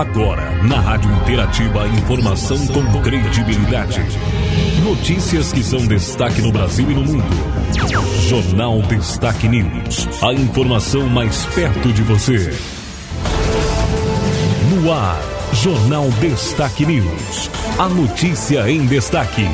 Agora, na Rádio Interativa, informação com credibilidade. Notícias que são destaque no Brasil e no mundo. Jornal Destaque News. A informação mais perto de você. No ar, Jornal Destaque News. A notícia em destaque.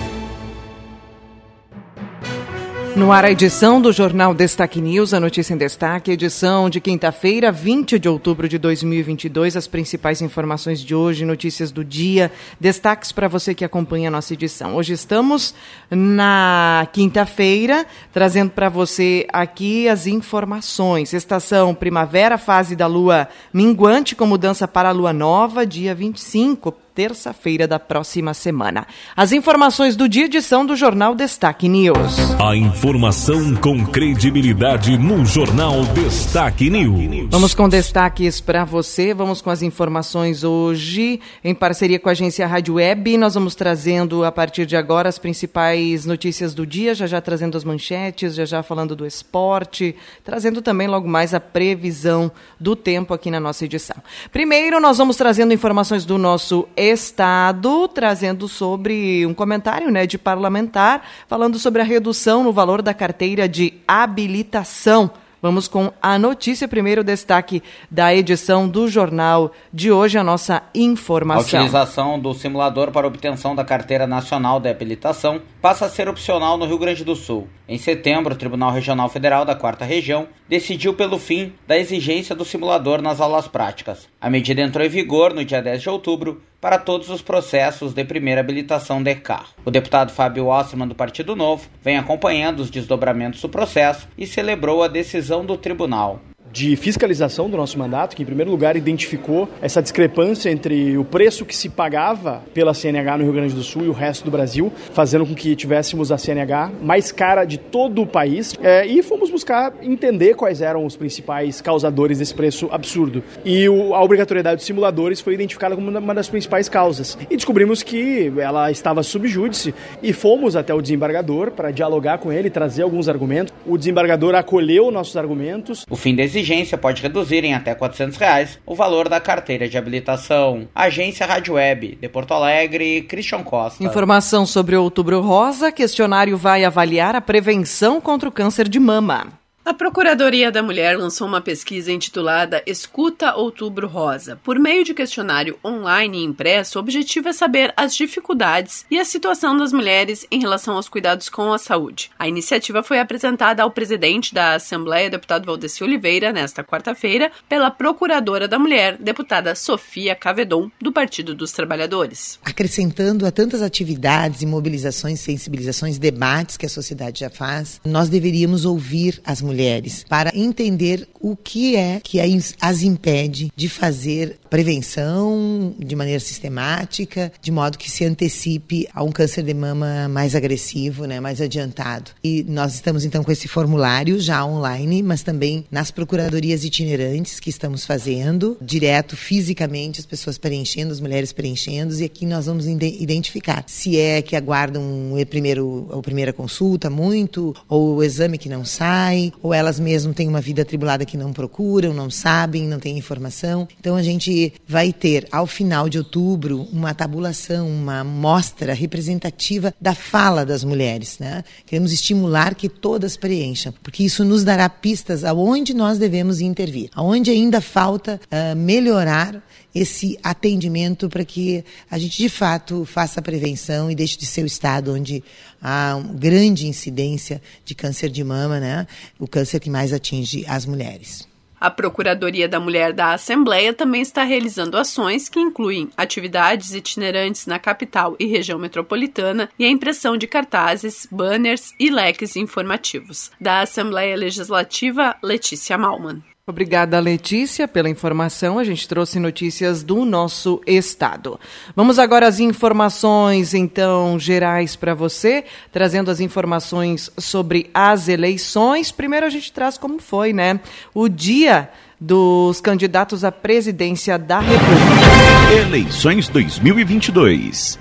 No ar, a edição do Jornal Destaque News, a notícia em destaque, edição de quinta-feira, 20 de outubro de 2022. As principais informações de hoje, notícias do dia, destaques para você que acompanha a nossa edição. Hoje estamos na quinta-feira, trazendo para você aqui as informações. Estação Primavera, fase da lua minguante, com mudança para a lua nova, dia 25 terça-feira da próxima semana. As informações do dia edição do Jornal Destaque News. A informação com credibilidade no Jornal Destaque News. Vamos com destaques para você, vamos com as informações hoje, em parceria com a agência Rádio Web. Nós vamos trazendo a partir de agora as principais notícias do dia, já já trazendo as manchetes, já já falando do esporte, trazendo também logo mais a previsão do tempo aqui na nossa edição. Primeiro, nós vamos trazendo informações do nosso Estado, trazendo sobre um comentário né, de parlamentar, falando sobre a redução no valor da carteira de habilitação. Vamos com a notícia, primeiro destaque da edição do jornal de hoje, a nossa informação. A utilização do simulador para obtenção da Carteira Nacional de Habilitação passa a ser opcional no Rio Grande do Sul. Em setembro, o Tribunal Regional Federal da Quarta Região decidiu pelo fim da exigência do simulador nas aulas práticas. A medida entrou em vigor no dia 10 de outubro para todos os processos de primeira habilitação de carro. O deputado Fábio Osterman, do Partido Novo, vem acompanhando os desdobramentos do processo e celebrou a decisão do tribunal de fiscalização do nosso mandato, que em primeiro lugar identificou essa discrepância entre o preço que se pagava pela CNH no Rio Grande do Sul e o resto do Brasil, fazendo com que tivéssemos a CNH mais cara de todo o país, é, e fomos buscar entender quais eram os principais causadores desse preço absurdo. E o, a obrigatoriedade dos simuladores foi identificada como uma das principais causas. E descobrimos que ela estava sob júdice e fomos até o desembargador para dialogar com ele, trazer alguns argumentos. O desembargador acolheu nossos argumentos. O fim da exigência pode reduzir em até 400 reais o valor da carteira de habilitação. Agência Rádio Web, de Porto Alegre, Christian Costa. Informação sobre Outubro Rosa. Questionário vai avaliar a prevenção contra o câncer de mama. A Procuradoria da Mulher lançou uma pesquisa intitulada Escuta Outubro Rosa. Por meio de questionário online e impresso, o objetivo é saber as dificuldades e a situação das mulheres em relação aos cuidados com a saúde. A iniciativa foi apresentada ao presidente da Assembleia, deputado Valdeci Oliveira, nesta quarta-feira, pela Procuradora da Mulher, deputada Sofia Cavedon, do Partido dos Trabalhadores. Acrescentando a tantas atividades e mobilizações, sensibilizações, debates que a sociedade já faz, nós deveríamos ouvir as mulheres mulheres para entender o que é que as impede de fazer prevenção de maneira sistemática, de modo que se antecipe a um câncer de mama mais agressivo, né, mais adiantado. E nós estamos então com esse formulário já online, mas também nas procuradorias itinerantes que estamos fazendo, direto fisicamente as pessoas preenchendo, as mulheres preenchendo, e aqui nós vamos identificar se é que aguardam o primeiro, a primeira consulta muito, ou o exame que não sai, ou elas mesmas têm uma vida atribulada que não procuram, não sabem, não têm informação. Então a gente vai ter, ao final de outubro, uma tabulação, uma mostra representativa da fala das mulheres. Né? Queremos estimular que todas preencham, porque isso nos dará pistas aonde nós devemos intervir, aonde ainda falta uh, melhorar esse atendimento para que a gente de fato faça a prevenção e deixe de ser o estado onde há grande incidência de câncer de mama, né? O câncer que mais atinge as mulheres. A Procuradoria da Mulher da Assembleia também está realizando ações que incluem atividades itinerantes na capital e região metropolitana e a impressão de cartazes, banners e leques informativos. Da Assembleia Legislativa, Letícia Malman. Obrigada, Letícia, pela informação. A gente trouxe notícias do nosso estado. Vamos agora às informações, então, gerais para você, trazendo as informações sobre as eleições. Primeiro, a gente traz como foi, né? O dia dos candidatos à presidência da República. Eleições 2022.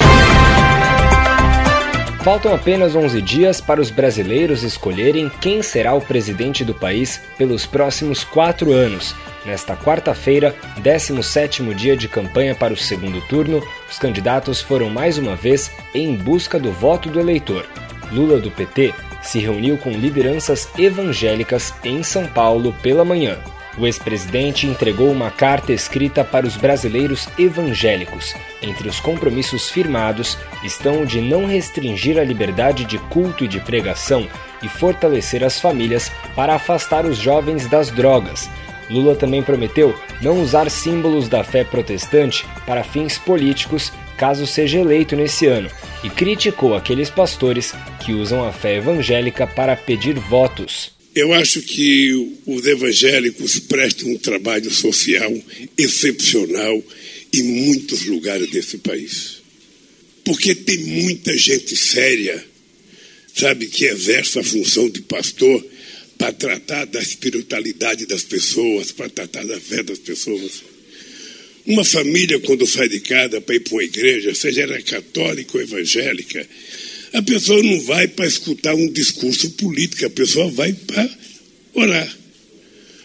Faltam apenas 11 dias para os brasileiros escolherem quem será o presidente do país pelos próximos quatro anos. Nesta quarta-feira, 17º dia de campanha para o segundo turno, os candidatos foram mais uma vez em busca do voto do eleitor. Lula do PT se reuniu com lideranças evangélicas em São Paulo pela manhã. O ex-presidente entregou uma carta escrita para os brasileiros evangélicos. Entre os compromissos firmados estão o de não restringir a liberdade de culto e de pregação e fortalecer as famílias para afastar os jovens das drogas. Lula também prometeu não usar símbolos da fé protestante para fins políticos caso seja eleito nesse ano e criticou aqueles pastores que usam a fé evangélica para pedir votos. Eu acho que os evangélicos prestam um trabalho social excepcional em muitos lugares desse país. Porque tem muita gente séria, sabe, que exerce a função de pastor para tratar da espiritualidade das pessoas, para tratar da fé das pessoas. Uma família, quando sai de casa para ir para uma igreja, seja ela católica ou evangélica, a pessoa não vai para escutar um discurso político, a pessoa vai para orar.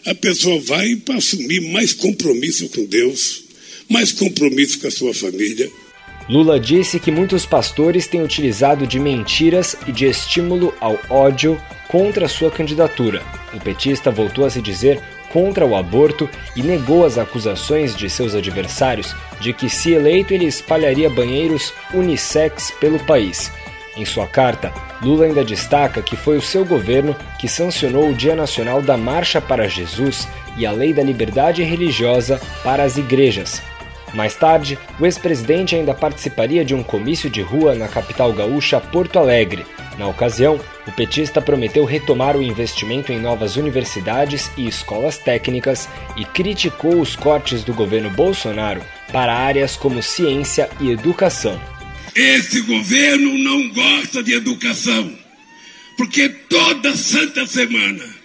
A pessoa vai para assumir mais compromisso com Deus, mais compromisso com a sua família. Lula disse que muitos pastores têm utilizado de mentiras e de estímulo ao ódio contra sua candidatura. O petista voltou a se dizer contra o aborto e negou as acusações de seus adversários de que, se eleito, ele espalharia banheiros unissex pelo país. Em sua carta, Lula ainda destaca que foi o seu governo que sancionou o Dia Nacional da Marcha para Jesus e a Lei da Liberdade Religiosa para as igrejas. Mais tarde, o ex-presidente ainda participaria de um comício de rua na capital gaúcha Porto Alegre. Na ocasião, o petista prometeu retomar o investimento em novas universidades e escolas técnicas e criticou os cortes do governo Bolsonaro para áreas como ciência e educação. Esse governo não gosta de educação, porque toda santa semana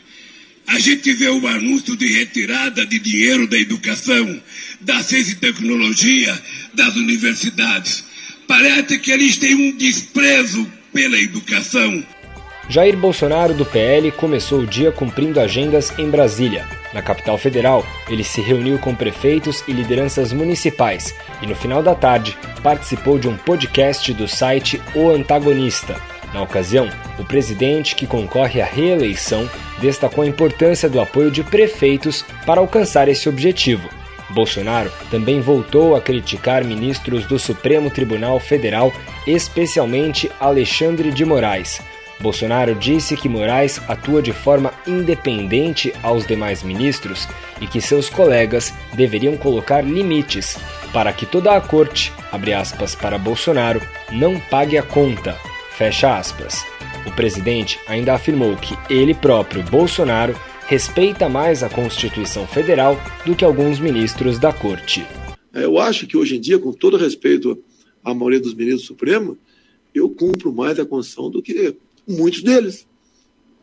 a gente vê o anúncio de retirada de dinheiro da educação, da ciência e tecnologia, das universidades. Parece que eles têm um desprezo pela educação. Jair Bolsonaro, do PL, começou o dia cumprindo agendas em Brasília. Na capital federal, ele se reuniu com prefeitos e lideranças municipais e, no final da tarde, participou de um podcast do site O Antagonista. Na ocasião, o presidente, que concorre à reeleição, destacou a importância do apoio de prefeitos para alcançar esse objetivo. Bolsonaro também voltou a criticar ministros do Supremo Tribunal Federal, especialmente Alexandre de Moraes. Bolsonaro disse que Moraes atua de forma independente aos demais ministros e que seus colegas deveriam colocar limites para que toda a corte, abre aspas para Bolsonaro, não pague a conta, fecha aspas. O presidente ainda afirmou que ele próprio, Bolsonaro, respeita mais a Constituição Federal do que alguns ministros da corte. Eu acho que hoje em dia, com todo respeito à maioria dos ministros do Supremo, eu cumpro mais a Constituição do que Muitos deles.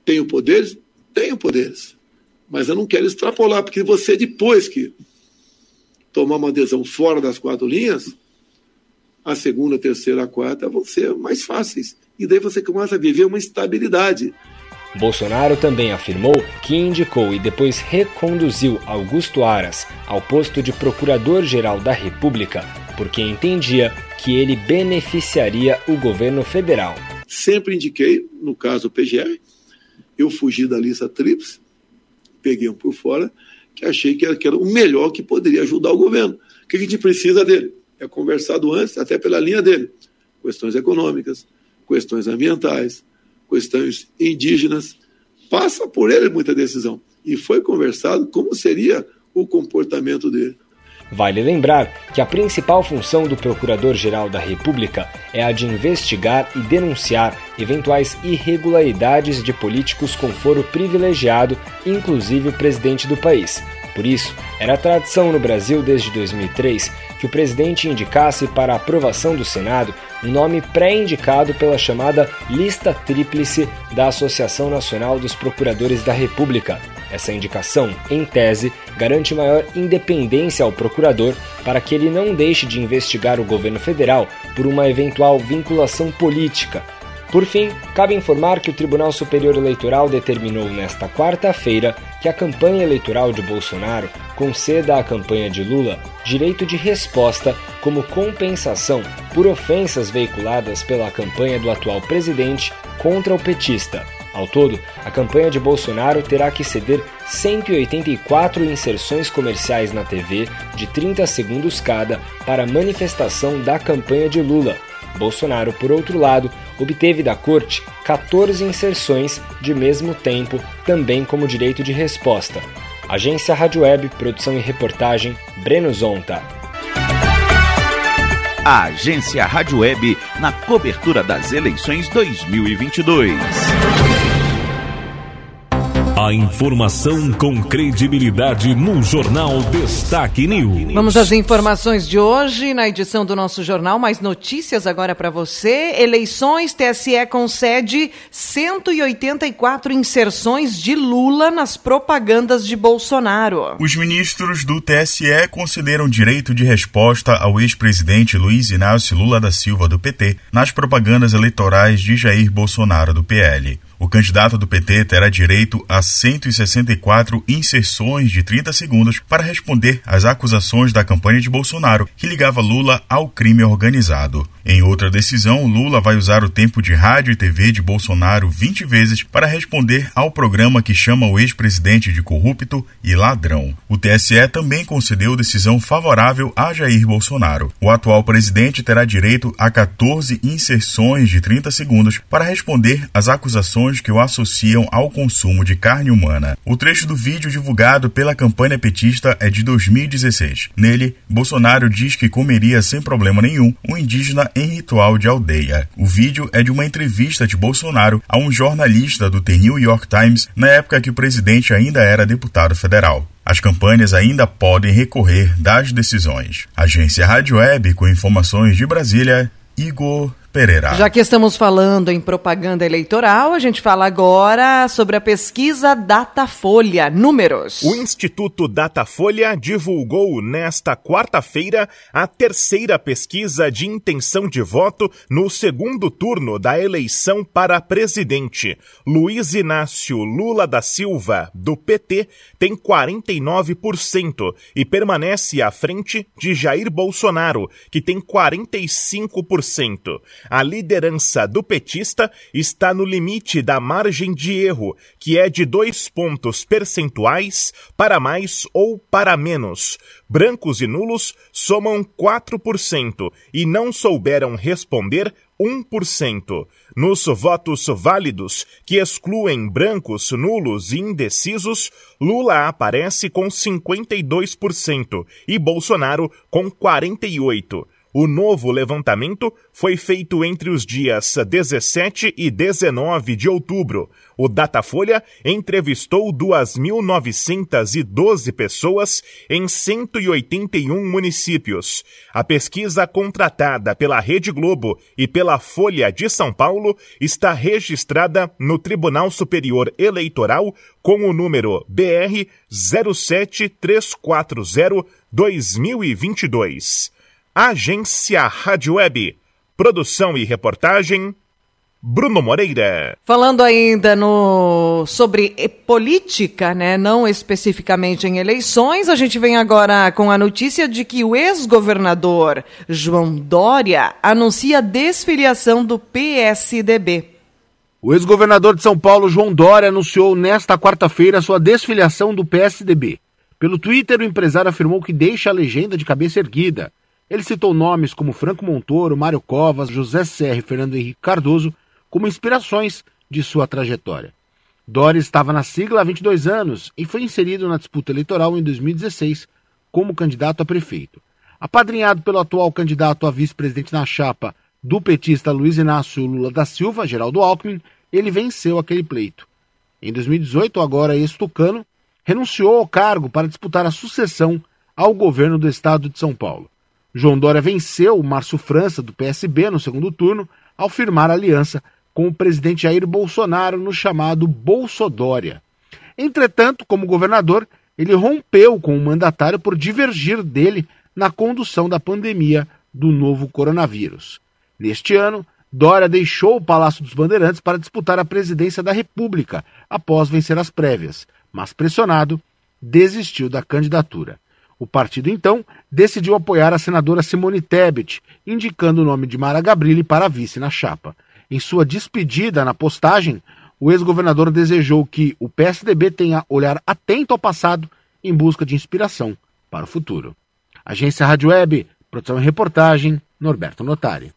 Tenho poderes? Tenho poderes. Mas eu não quero extrapolar, porque você, depois que tomar uma adesão fora das quatro linhas, a segunda, a terceira, a quarta vão ser mais fáceis. E daí você começa a viver uma estabilidade. Bolsonaro também afirmou que indicou e depois reconduziu Augusto Aras ao posto de Procurador-Geral da República porque entendia que ele beneficiaria o governo federal. Sempre indiquei, no caso do PGR, eu fugi da lista TRIPS, peguei um por fora, que achei que era, o melhor que poderia ajudar o governo. O que a gente precisa dele? É conversado antes, até pela linha dele. Questões econômicas, questões ambientais, questões indígenas. Passa por ele muita decisão. E foi conversado como seria o comportamento dele. Vale lembrar que a principal função do Procurador-Geral da República é a de investigar e denunciar eventuais irregularidades de políticos com foro privilegiado, inclusive o presidente do país. Por isso, era tradição no Brasil desde 2003 que o presidente indicasse para aprovação do Senado um nome pré-indicado pela chamada Lista Tríplice da Associação Nacional dos Procuradores da República, essa indicação, em tese, garante maior independência ao procurador para que ele não deixe de investigar o governo federal por uma eventual vinculação política. Por fim, cabe informar que o Tribunal Superior Eleitoral determinou nesta quarta-feira que a campanha eleitoral de Bolsonaro conceda à campanha de Lula direito de resposta como compensação por ofensas veiculadas pela campanha do atual presidente contra o petista. Ao todo, a campanha de Bolsonaro terá que ceder 184 inserções comerciais na TV de 30 segundos cada para manifestação da campanha de Lula. Bolsonaro, por outro lado, obteve da corte 14 inserções de mesmo tempo, também como direito de resposta. Agência Rádio Web, produção e reportagem, Breno Zonta. A Agência Rádio Web na cobertura das eleições 2022. A informação com credibilidade no Jornal Destaque News. Vamos às informações de hoje na edição do nosso jornal. Mais notícias agora para você. Eleições, TSE concede 184 inserções de Lula nas propagandas de Bolsonaro. Os ministros do TSE concederam direito de resposta ao ex-presidente Luiz Inácio Lula da Silva do PT nas propagandas eleitorais de Jair Bolsonaro do PL. O candidato do PT terá direito a 164 inserções de 30 segundos para responder às acusações da campanha de Bolsonaro, que ligava Lula ao crime organizado. Em outra decisão, Lula vai usar o tempo de rádio e TV de Bolsonaro 20 vezes para responder ao programa que chama o ex-presidente de corrupto e ladrão. O TSE também concedeu decisão favorável a Jair Bolsonaro. O atual presidente terá direito a 14 inserções de 30 segundos para responder às acusações que o associam ao consumo de carne humana. O trecho do vídeo divulgado pela campanha petista é de 2016. Nele, Bolsonaro diz que comeria sem problema nenhum um indígena em ritual de aldeia. O vídeo é de uma entrevista de Bolsonaro a um jornalista do The New York Times na época que o presidente ainda era deputado federal. As campanhas ainda podem recorrer das decisões. Agência Rádio Web com informações de Brasília, Igor Pereira. Já que estamos falando em propaganda eleitoral, a gente fala agora sobre a pesquisa Datafolha. Números. O Instituto Datafolha divulgou nesta quarta-feira a terceira pesquisa de intenção de voto no segundo turno da eleição para presidente. Luiz Inácio Lula da Silva, do PT, tem 49% e permanece à frente de Jair Bolsonaro, que tem 45%. A liderança do petista está no limite da margem de erro, que é de dois pontos percentuais para mais ou para menos. Brancos e nulos somam 4% e não souberam responder 1%. Nos votos válidos, que excluem brancos, nulos e indecisos, Lula aparece com 52% e Bolsonaro com 48%. O novo levantamento foi feito entre os dias 17 e 19 de outubro. O Datafolha entrevistou 2.912 pessoas em 181 municípios. A pesquisa contratada pela Rede Globo e pela Folha de São Paulo está registrada no Tribunal Superior Eleitoral com o número BR 07340 2022. Agência Rádio Web. Produção e reportagem Bruno Moreira. Falando ainda no sobre política, né, não especificamente em eleições, a gente vem agora com a notícia de que o ex-governador João Dória anuncia a desfiliação do PSDB. O ex-governador de São Paulo, João Dória, anunciou nesta quarta-feira sua desfiliação do PSDB. Pelo Twitter, o empresário afirmou que deixa a legenda de cabeça erguida ele citou nomes como Franco Montoro, Mário Covas, José Serra Fernando Henrique Cardoso como inspirações de sua trajetória. Dória estava na sigla há 22 anos e foi inserido na disputa eleitoral em 2016 como candidato a prefeito. Apadrinhado pelo atual candidato a vice-presidente na chapa do petista Luiz Inácio Lula da Silva, Geraldo Alckmin, ele venceu aquele pleito. Em 2018, agora ex-tucano, renunciou ao cargo para disputar a sucessão ao governo do estado de São Paulo. João Dória venceu o Márcio França, do PSB, no segundo turno, ao firmar aliança com o presidente Jair Bolsonaro no chamado Bolsodória. Entretanto, como governador, ele rompeu com o mandatário por divergir dele na condução da pandemia do novo coronavírus. Neste ano, Dória deixou o Palácio dos Bandeirantes para disputar a presidência da República após vencer as prévias, mas pressionado, desistiu da candidatura. O partido, então, decidiu apoiar a senadora Simone Tebet, indicando o nome de Mara Gabrilli para vice na chapa. Em sua despedida na postagem, o ex-governador desejou que o PSDB tenha olhar atento ao passado em busca de inspiração para o futuro. Agência Rádio Web, produção e reportagem, Norberto Notari.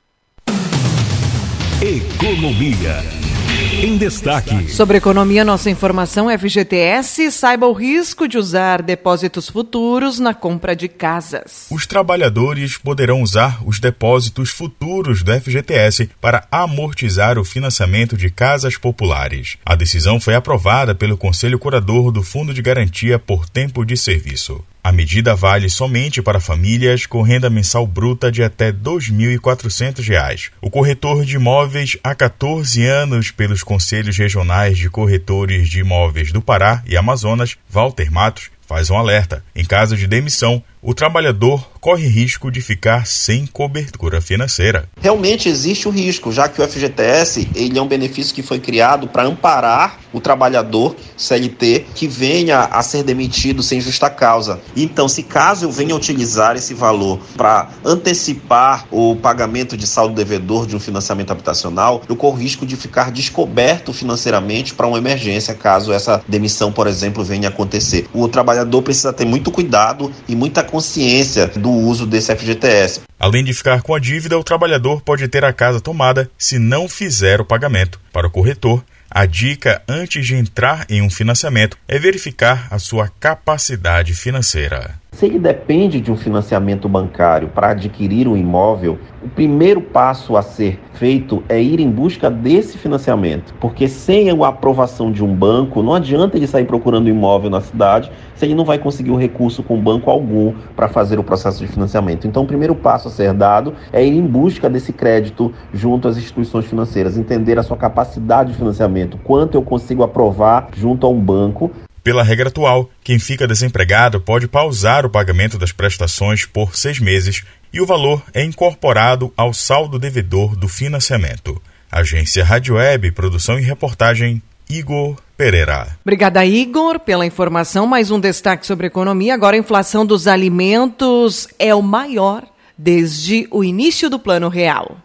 Economia. Em destaque. Sobre economia, nossa informação FGTS. Saiba o risco de usar depósitos futuros na compra de casas. Os trabalhadores poderão usar os depósitos futuros do FGTS para amortizar o financiamento de casas populares. A decisão foi aprovada pelo Conselho Curador do Fundo de Garantia por Tempo de Serviço. A medida vale somente para famílias com renda mensal bruta de até R$ 2.400. O corretor de imóveis há 14 anos pelos Conselhos Regionais de Corretores de Imóveis do Pará e Amazonas, Walter Matos, faz um alerta. Em caso de demissão, o trabalhador corre risco de ficar sem cobertura financeira. Realmente existe o risco, já que o FGTS ele é um benefício que foi criado para amparar o trabalhador CLT que venha a ser demitido sem justa causa. Então, se caso eu venha utilizar esse valor para antecipar o pagamento de saldo devedor de um financiamento habitacional, eu corro risco de ficar descoberto financeiramente para uma emergência, caso essa demissão, por exemplo, venha a acontecer. O trabalhador precisa ter muito cuidado e muita consciência do uso desse FGTS. Além de ficar com a dívida, o trabalhador pode ter a casa tomada se não fizer o pagamento. Para o corretor, a dica antes de entrar em um financiamento é verificar a sua capacidade financeira. Se ele depende de um financiamento bancário para adquirir um imóvel, o primeiro passo a ser feito é ir em busca desse financiamento, porque sem a aprovação de um banco, não adianta ele sair procurando um imóvel na cidade se ele não vai conseguir o recurso com banco algum para fazer o processo de financiamento. Então, o primeiro passo a ser dado é ir em busca desse crédito junto às instituições financeiras, entender a sua capacidade de financiamento, quanto eu consigo aprovar junto a um banco pela regra atual, quem fica desempregado pode pausar o pagamento das prestações por seis meses e o valor é incorporado ao saldo devedor do financiamento. Agência Rádio Web, produção e reportagem, Igor Pereira. Obrigada, Igor, pela informação. Mais um destaque sobre economia. Agora, a inflação dos alimentos é o maior desde o início do Plano Real.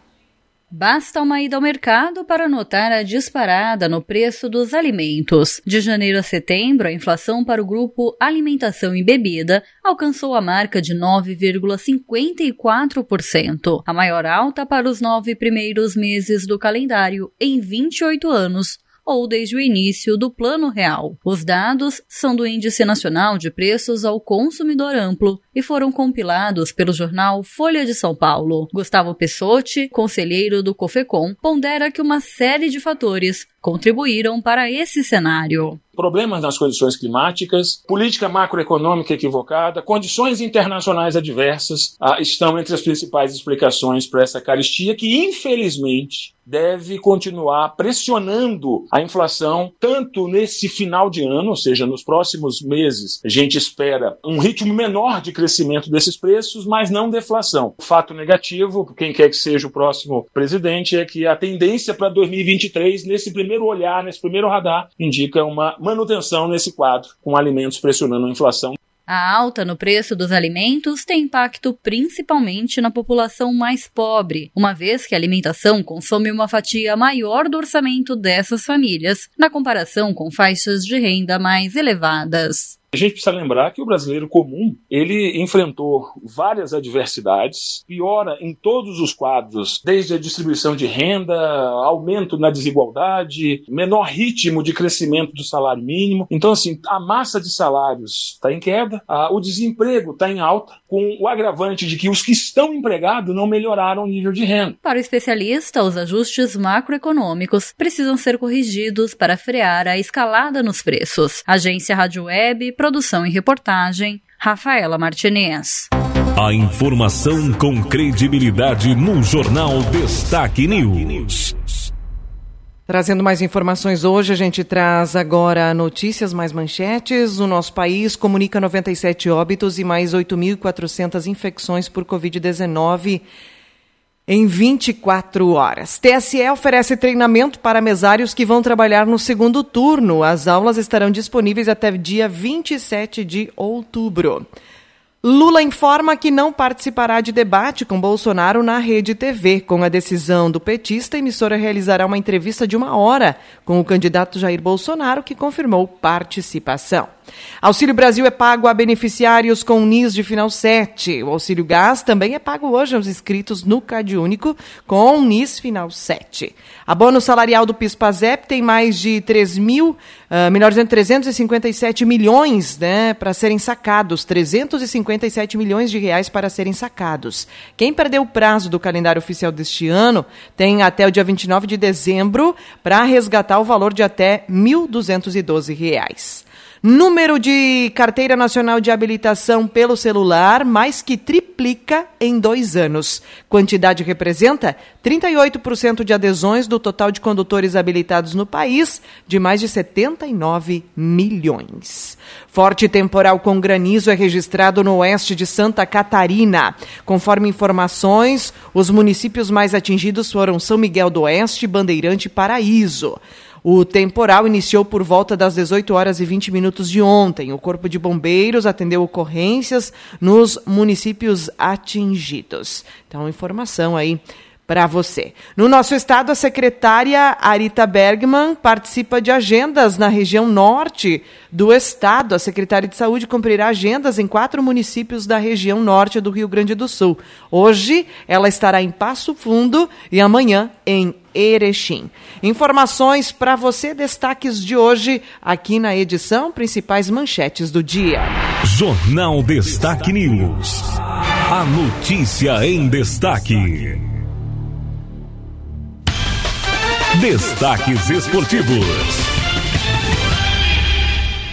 Basta uma ida ao mercado para notar a disparada no preço dos alimentos. De janeiro a setembro, a inflação para o grupo Alimentação e Bebida alcançou a marca de 9,54%, a maior alta para os nove primeiros meses do calendário em 28 anos ou desde o início do Plano Real. Os dados são do Índice Nacional de Preços ao Consumidor Amplo e foram compilados pelo jornal Folha de São Paulo. Gustavo Pessotti, conselheiro do COFECOM, pondera que uma série de fatores contribuíram para esse cenário problemas nas condições climáticas, política macroeconômica equivocada, condições internacionais adversas ah, estão entre as principais explicações para essa caristia que, infelizmente, deve continuar pressionando a inflação tanto nesse final de ano, ou seja, nos próximos meses. A gente espera um ritmo menor de crescimento desses preços, mas não deflação. O fato negativo, quem quer que seja o próximo presidente, é que a tendência para 2023, nesse primeiro olhar, nesse primeiro radar, indica uma manutenção nesse quadro, com alimentos pressionando a inflação. A alta no preço dos alimentos tem impacto principalmente na população mais pobre, uma vez que a alimentação consome uma fatia maior do orçamento dessas famílias, na comparação com faixas de renda mais elevadas. A gente precisa lembrar que o brasileiro comum ele enfrentou várias adversidades, piora em todos os quadros, desde a distribuição de renda, aumento na desigualdade, menor ritmo de crescimento do salário mínimo. Então, assim, a massa de salários está em queda, a, o desemprego está em alta, com o agravante de que os que estão empregados não melhoraram o nível de renda. Para o especialista, os ajustes macroeconômicos precisam ser corrigidos para frear a escalada nos preços. Agência Rádio Web Produção e reportagem, Rafaela Martinez. A informação com credibilidade no Jornal Destaque News. Trazendo mais informações hoje, a gente traz agora notícias mais manchetes. O nosso país comunica 97 óbitos e mais 8.400 infecções por Covid-19 em 24 horas. TSE oferece treinamento para mesários que vão trabalhar no segundo turno. As aulas estarão disponíveis até dia 27 de outubro. Lula informa que não participará de debate com Bolsonaro na Rede TV. Com a decisão do petista, a emissora realizará uma entrevista de uma hora com o candidato Jair Bolsonaro, que confirmou participação. Auxílio Brasil é pago a beneficiários com NIS de final 7. O Auxílio Gás também é pago hoje aos inscritos no Cade Único com NIS final 7. Abono salarial do PIS-PASEP tem mais de 3 mil, uh, melhor dizendo, 357 milhões né, para serem sacados. 357 milhões de reais para serem sacados. Quem perdeu o prazo do calendário oficial deste ano tem até o dia 29 de dezembro para resgatar o valor de até R$ 1.212. Número de carteira nacional de habilitação pelo celular mais que triplica em dois anos. Quantidade representa 38% de adesões do total de condutores habilitados no país, de mais de 79 milhões. Forte temporal com granizo é registrado no oeste de Santa Catarina. Conforme informações, os municípios mais atingidos foram São Miguel do Oeste, Bandeirante e Paraíso. O temporal iniciou por volta das 18 horas e 20 minutos de ontem. O Corpo de Bombeiros atendeu ocorrências nos municípios atingidos. Então, informação aí para você. No nosso estado, a secretária Arita Bergman participa de agendas na região norte do estado. A secretária de Saúde cumprirá agendas em quatro municípios da região norte do Rio Grande do Sul. Hoje, ela estará em Passo Fundo e amanhã em Erechim. Informações para você, destaques de hoje aqui na edição, principais manchetes do dia. Jornal Destaque News. A notícia em destaque. Destaques esportivos.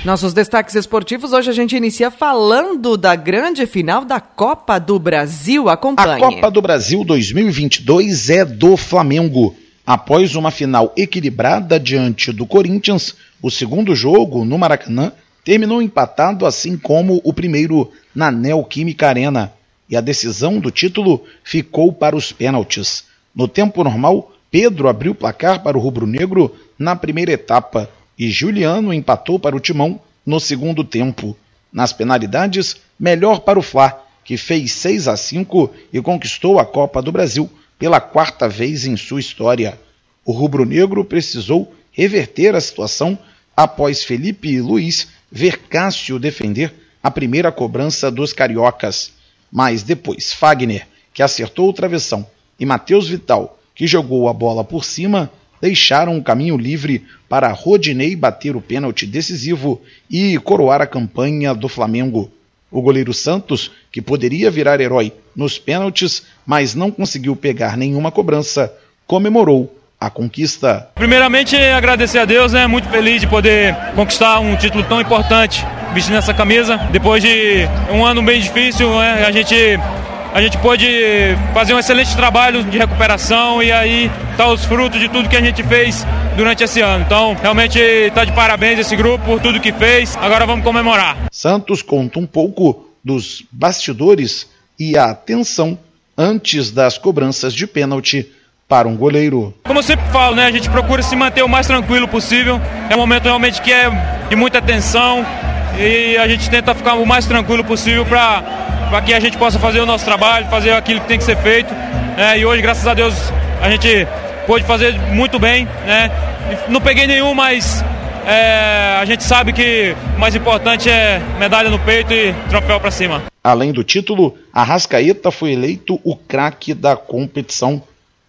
Nossos destaques esportivos, hoje a gente inicia falando da grande final da Copa do Brasil. Acompanhe. A Copa do Brasil 2022 é do Flamengo. Após uma final equilibrada diante do Corinthians, o segundo jogo no Maracanã terminou empatado, assim como o primeiro na Neoquímica Arena. E a decisão do título ficou para os pênaltis. No tempo normal, Pedro abriu o placar para o rubro-negro na primeira etapa e Juliano empatou para o Timão no segundo tempo. Nas penalidades, melhor para o Fla, que fez 6 a 5 e conquistou a Copa do Brasil pela quarta vez em sua história. O rubro-negro precisou reverter a situação após Felipe Luiz ver Cássio defender a primeira cobrança dos cariocas. Mas depois Fagner, que acertou o travessão, e Matheus Vital, que jogou a bola por cima, deixaram o caminho livre para Rodinei bater o pênalti decisivo e coroar a campanha do Flamengo. O goleiro Santos, que poderia virar herói nos pênaltis, mas não conseguiu pegar nenhuma cobrança, comemorou a conquista. Primeiramente, agradecer a Deus, né? Muito feliz de poder conquistar um título tão importante vestindo essa camisa. Depois de um ano bem difícil, né? a gente a gente pôde fazer um excelente trabalho de recuperação e aí tá os frutos de tudo que a gente fez durante esse ano. Então, realmente está de parabéns esse grupo por tudo que fez. Agora vamos comemorar. Santos conta um pouco dos bastidores e a tensão antes das cobranças de pênalti para um goleiro. Como eu sempre falo, né, a gente procura se manter o mais tranquilo possível. É um momento realmente que é de muita tensão e a gente tenta ficar o mais tranquilo possível para para que a gente possa fazer o nosso trabalho, fazer aquilo que tem que ser feito. É, e hoje, graças a Deus, a gente pôde fazer muito bem. Né? Não peguei nenhum, mas é, a gente sabe que o mais importante é medalha no peito e troféu para cima. Além do título, a Rascaeta foi eleito o craque da competição.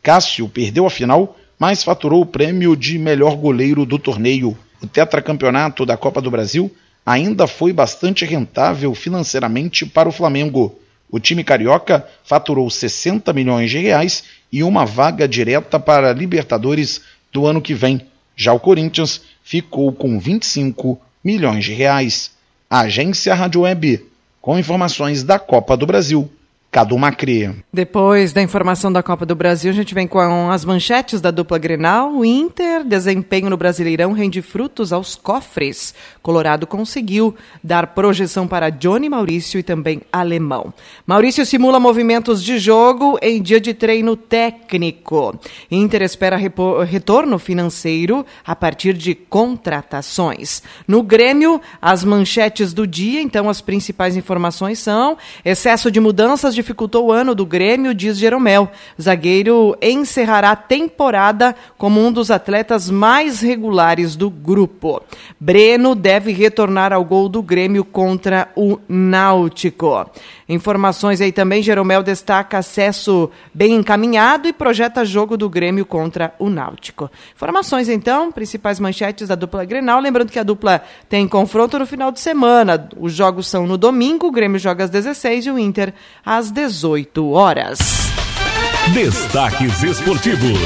Cássio perdeu a final, mas faturou o prêmio de melhor goleiro do torneio. O tetracampeonato da Copa do Brasil ainda foi bastante rentável financeiramente para o Flamengo. O time carioca faturou 60 milhões de reais e uma vaga direta para Libertadores do ano que vem. Já o Corinthians ficou com 25 milhões de reais. Agência Rádio Web, com informações da Copa do Brasil, Cadu Macri. Depois da informação da Copa do Brasil, a gente vem com as manchetes da dupla Grenal. O Inter, desempenho no Brasileirão, rende frutos aos cofres. Colorado conseguiu dar projeção para Johnny Maurício e também Alemão. Maurício simula movimentos de jogo em dia de treino técnico. Inter espera retorno financeiro a partir de contratações. No Grêmio, as manchetes do dia, então as principais informações são excesso de mudanças dificultou o ano do Grêmio, diz Jeromel. Zagueiro encerrará a temporada como um dos atletas mais regulares do grupo. Breno deve retornar ao gol do Grêmio contra o Náutico. Informações aí também, Jeromel destaca acesso bem encaminhado e projeta jogo do Grêmio contra o Náutico. Informações então, principais manchetes da dupla Grenal, lembrando que a dupla tem confronto no final de semana. Os jogos são no domingo, o Grêmio joga às 16 e o Inter às 18 horas. Destaques esportivos.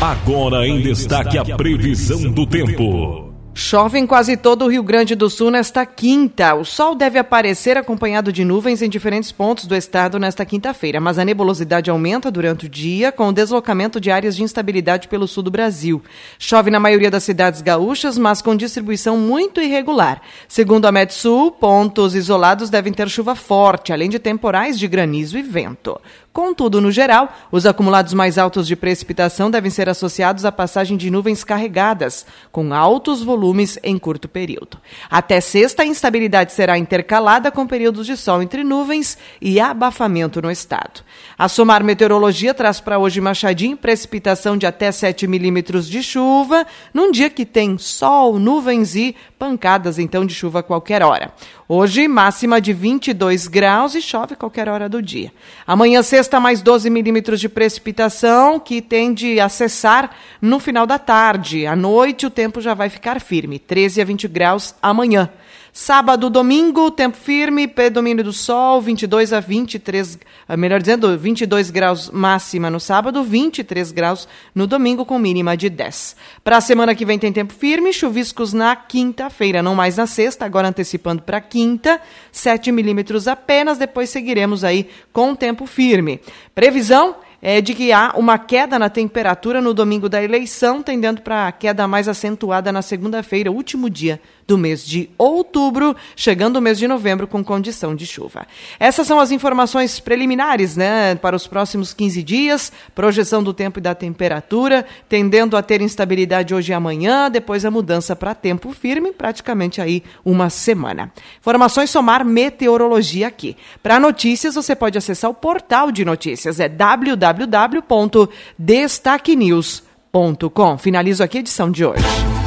Agora em destaque a previsão do tempo. Chove em quase todo o Rio Grande do Sul nesta quinta. O sol deve aparecer acompanhado de nuvens em diferentes pontos do estado nesta quinta-feira, mas a nebulosidade aumenta durante o dia com o deslocamento de áreas de instabilidade pelo sul do Brasil. Chove na maioria das cidades gaúchas, mas com distribuição muito irregular. Segundo a Metsul, pontos isolados devem ter chuva forte, além de temporais de granizo e vento. Contudo, no geral, os acumulados mais altos de precipitação devem ser associados à passagem de nuvens carregadas, com altos volumes em curto período. Até sexta, a instabilidade será intercalada com períodos de sol entre nuvens e abafamento no estado. A Somar Meteorologia traz para hoje Machadinho precipitação de até 7 milímetros de chuva, num dia que tem sol, nuvens e pancadas então de chuva a qualquer hora. Hoje, máxima de 22 graus e chove qualquer hora do dia. Amanhã, sexta, mais 12 milímetros de precipitação, que tende a cessar no final da tarde. À noite, o tempo já vai ficar firme, 13 a 20 graus amanhã. Sábado, domingo, tempo firme, predomínio do sol, 22 a 23, ah, melhor dizendo, 22 graus máxima no sábado, 23 graus no domingo, com mínima de 10. Para a semana que vem tem tempo firme, chuviscos na quinta-feira, não mais na sexta, agora antecipando para quinta, 7 milímetros apenas, depois seguiremos aí com tempo firme. Previsão é de que há uma queda na temperatura no domingo da eleição, tendendo para a queda mais acentuada na segunda-feira, último dia do mês de outubro, chegando o mês de novembro com condição de chuva. Essas são as informações preliminares né, para os próximos 15 dias, projeção do tempo e da temperatura, tendendo a ter instabilidade hoje e amanhã, depois a mudança para tempo firme, praticamente aí uma semana. Informações Somar Meteorologia aqui. Para notícias, você pode acessar o portal de notícias, é www.destaquenews.com. Finalizo aqui a edição de hoje.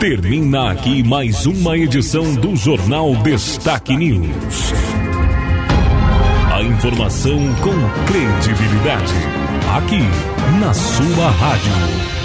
Termina aqui mais uma edição do Jornal Destaque News. A informação com credibilidade. Aqui, na sua rádio.